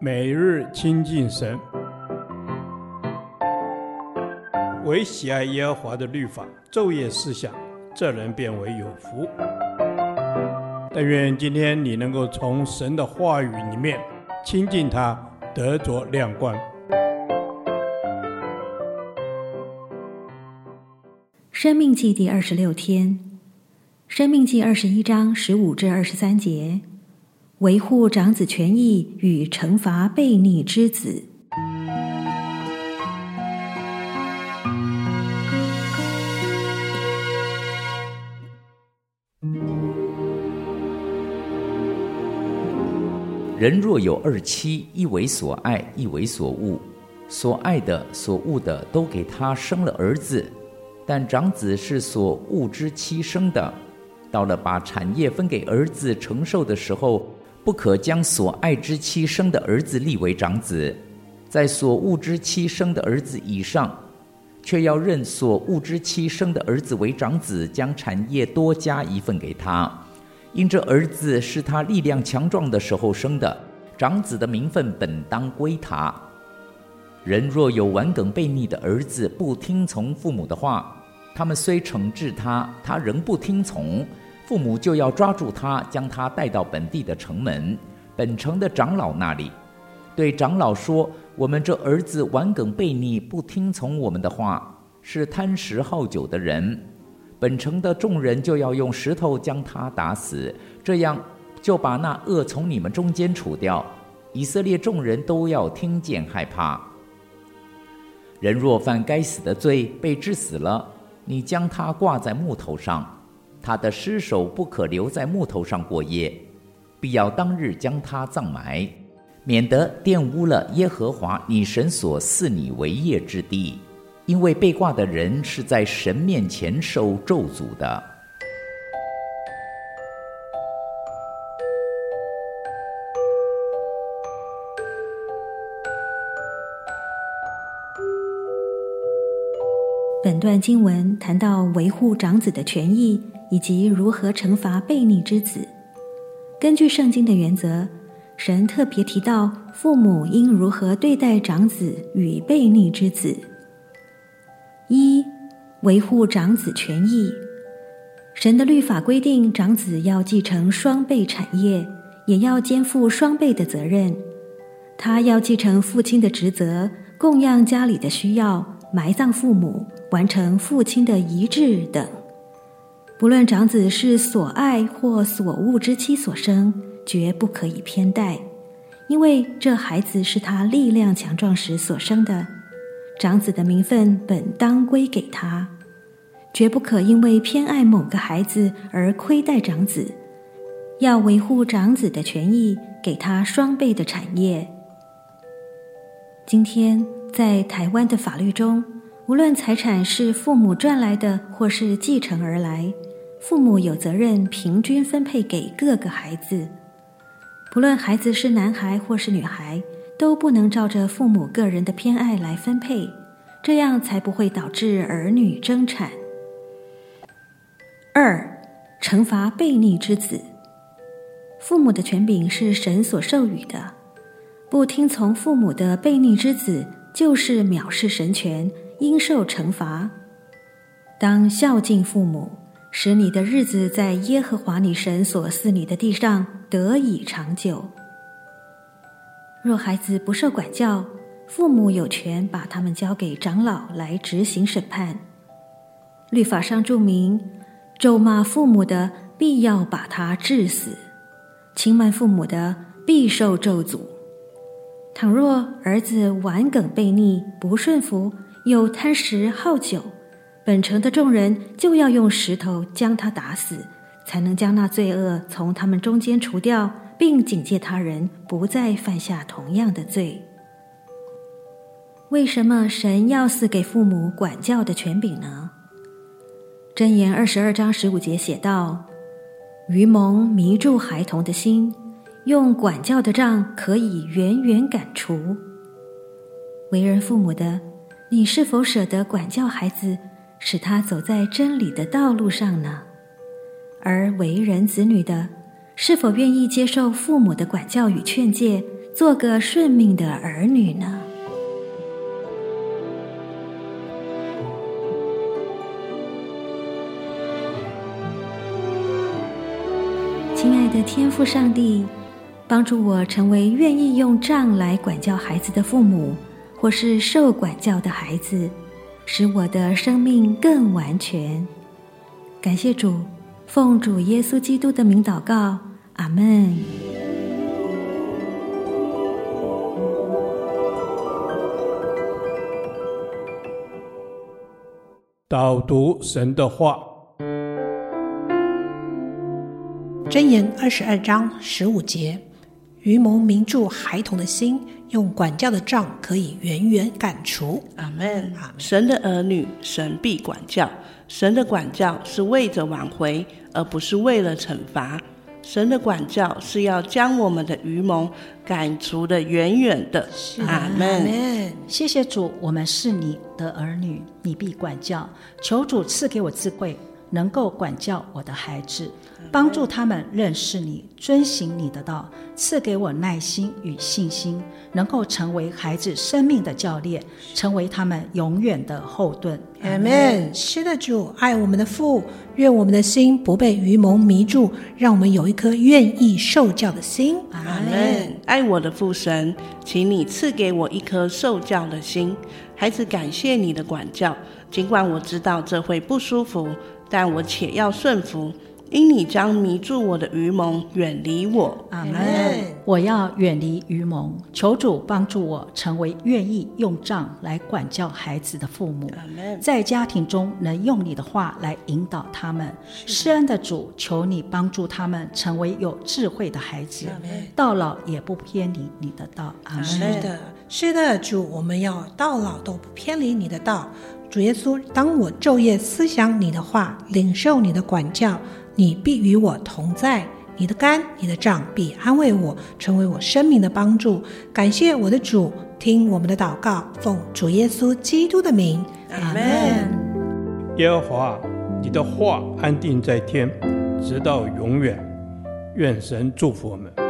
每日亲近神，唯喜爱耶和华的律法，昼夜思想，这人便为有福。但愿今天你能够从神的话语里面亲近他，得着亮光。生命记第二十六天，生命记二十一章十五至二十三节。维护长子权益与惩罚悖逆之子。人若有二妻，一为所爱，一为所恶。所爱的、所恶的，都给他生了儿子，但长子是所恶之妻生的。到了把产业分给儿子承受的时候，不可将所爱之妻生的儿子立为长子，在所恶之妻生的儿子以上，却要认所恶之妻生的儿子为长子，将产业多加一份给他。因这儿子是他力量强壮的时候生的，长子的名分本当归他。人若有顽梗悖逆的儿子，不听从父母的话，他们虽惩治他，他仍不听从。父母就要抓住他，将他带到本地的城门，本城的长老那里，对长老说：“我们这儿子顽梗悖逆，不听从我们的话，是贪食好酒的人。本城的众人就要用石头将他打死，这样就把那恶从你们中间除掉。以色列众人都要听见害怕。人若犯该死的罪，被治死了，你将他挂在木头上。”他的尸首不可留在木头上过夜，必要当日将他葬埋，免得玷污了耶和华你神所赐你为业之地。因为被挂的人是在神面前受咒诅的。本段经文谈到维护长子的权益。以及如何惩罚悖逆之子。根据圣经的原则，神特别提到父母应如何对待长子与悖逆之子。一、维护长子权益。神的律法规定，长子要继承双倍产业，也要肩负双倍的责任。他要继承父亲的职责，供养家里的需要，埋葬父母，完成父亲的遗志等。不论长子是所爱或所恶之妻所生，绝不可以偏待，因为这孩子是他力量强壮时所生的，长子的名分本当归给他，绝不可因为偏爱某个孩子而亏待长子，要维护长子的权益，给他双倍的产业。今天在台湾的法律中，无论财产是父母赚来的或是继承而来，父母有责任平均分配给各个孩子，不论孩子是男孩或是女孩，都不能照着父母个人的偏爱来分配，这样才不会导致儿女争产。二、惩罚悖逆之子。父母的权柄是神所授予的，不听从父母的悖逆之子，就是藐视神权，应受惩罚。当孝敬父母。使你的日子在耶和华你神所赐你的地上得以长久。若孩子不受管教，父母有权把他们交给长老来执行审判。律法上注明，咒骂父母的，必要把他治死；轻慢父母的，必受咒诅。倘若儿子顽梗悖逆，不顺服，又贪食好酒。本城的众人就要用石头将他打死，才能将那罪恶从他们中间除掉，并警戒他人不再犯下同样的罪。为什么神要赐给父母管教的权柄呢？箴言二十二章十五节写道：“愚蒙迷住孩童的心，用管教的杖可以远远赶除。”为人父母的，你是否舍得管教孩子？使他走在真理的道路上呢？而为人子女的，是否愿意接受父母的管教与劝诫，做个顺命的儿女呢？亲爱的天父上帝，帮助我成为愿意用杖来管教孩子的父母，或是受管教的孩子，使我的生命更完全。感谢主，奉主耶稣基督的名祷告，阿门。导读神的话，箴言二十二章十五节：愚蒙迷住孩童的心，用管教的杖可以远远赶除。阿门。神的儿女，神必管教。神的管教是为着挽回，而不是为了惩罚。神的管教是要将我们的愚蒙赶除的远远的。阿门。谢谢主，我们是你的儿女，你必管教。求主赐给我智慧，能够管教我的孩子，帮助他们认识你，遵行你的道。赐给我耐心与信心，能够成为孩子生命的教练，成为他们永远的后盾。阿门。是的，主爱我们的父，愿我们的心不被愚蒙迷住，让我们有一颗愿意受教的心。阿门。爱我的父神，请你赐给我一颗受教的心。孩子，感谢你的管教，尽管我知道这会不舒服，但我且要顺服。因你将迷住我的愚蒙远离我，阿门。我要远离愚蒙，求主帮助我成为愿意用杖来管教孩子的父母。阿门。在家庭中能用你的话来引导他们。施恩的主，求你帮助他们成为有智慧的孩子，到老也不偏离你的道。阿门。是的，是的，主，我们要到老都不偏离你的道。主耶稣，当我昼夜思想你的话，领受你的管教。你必与我同在，你的肝、你的杖必安慰我，成为我生命的帮助。感谢我的主，听我们的祷告，奉主耶稣基督的名，阿门。耶和华，你的话安定在天，直到永远。愿神祝福我们。